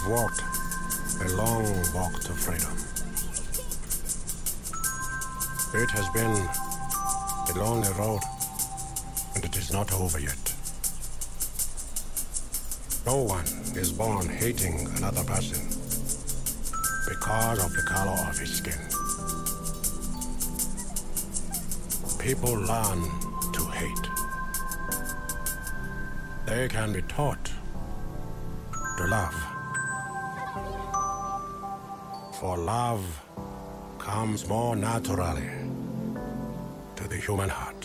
have walked a long walk to freedom. It has been a lonely road, and it is not over yet. No one is born hating another person because of the color of his skin. People learn to hate. They can be taught to love. For love comes more naturally to the human heart.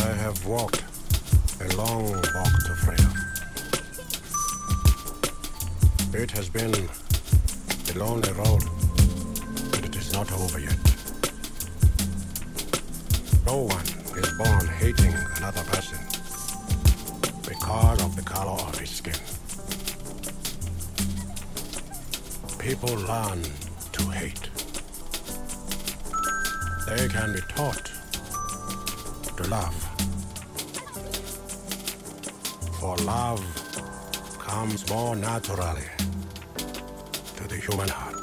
Have walked a long walk to freedom. It has been a lonely road, but it is not over yet. No one is born hating another person because of the color of his skin. People learn to hate. They can be taught to love. For love comes more naturally to the human heart.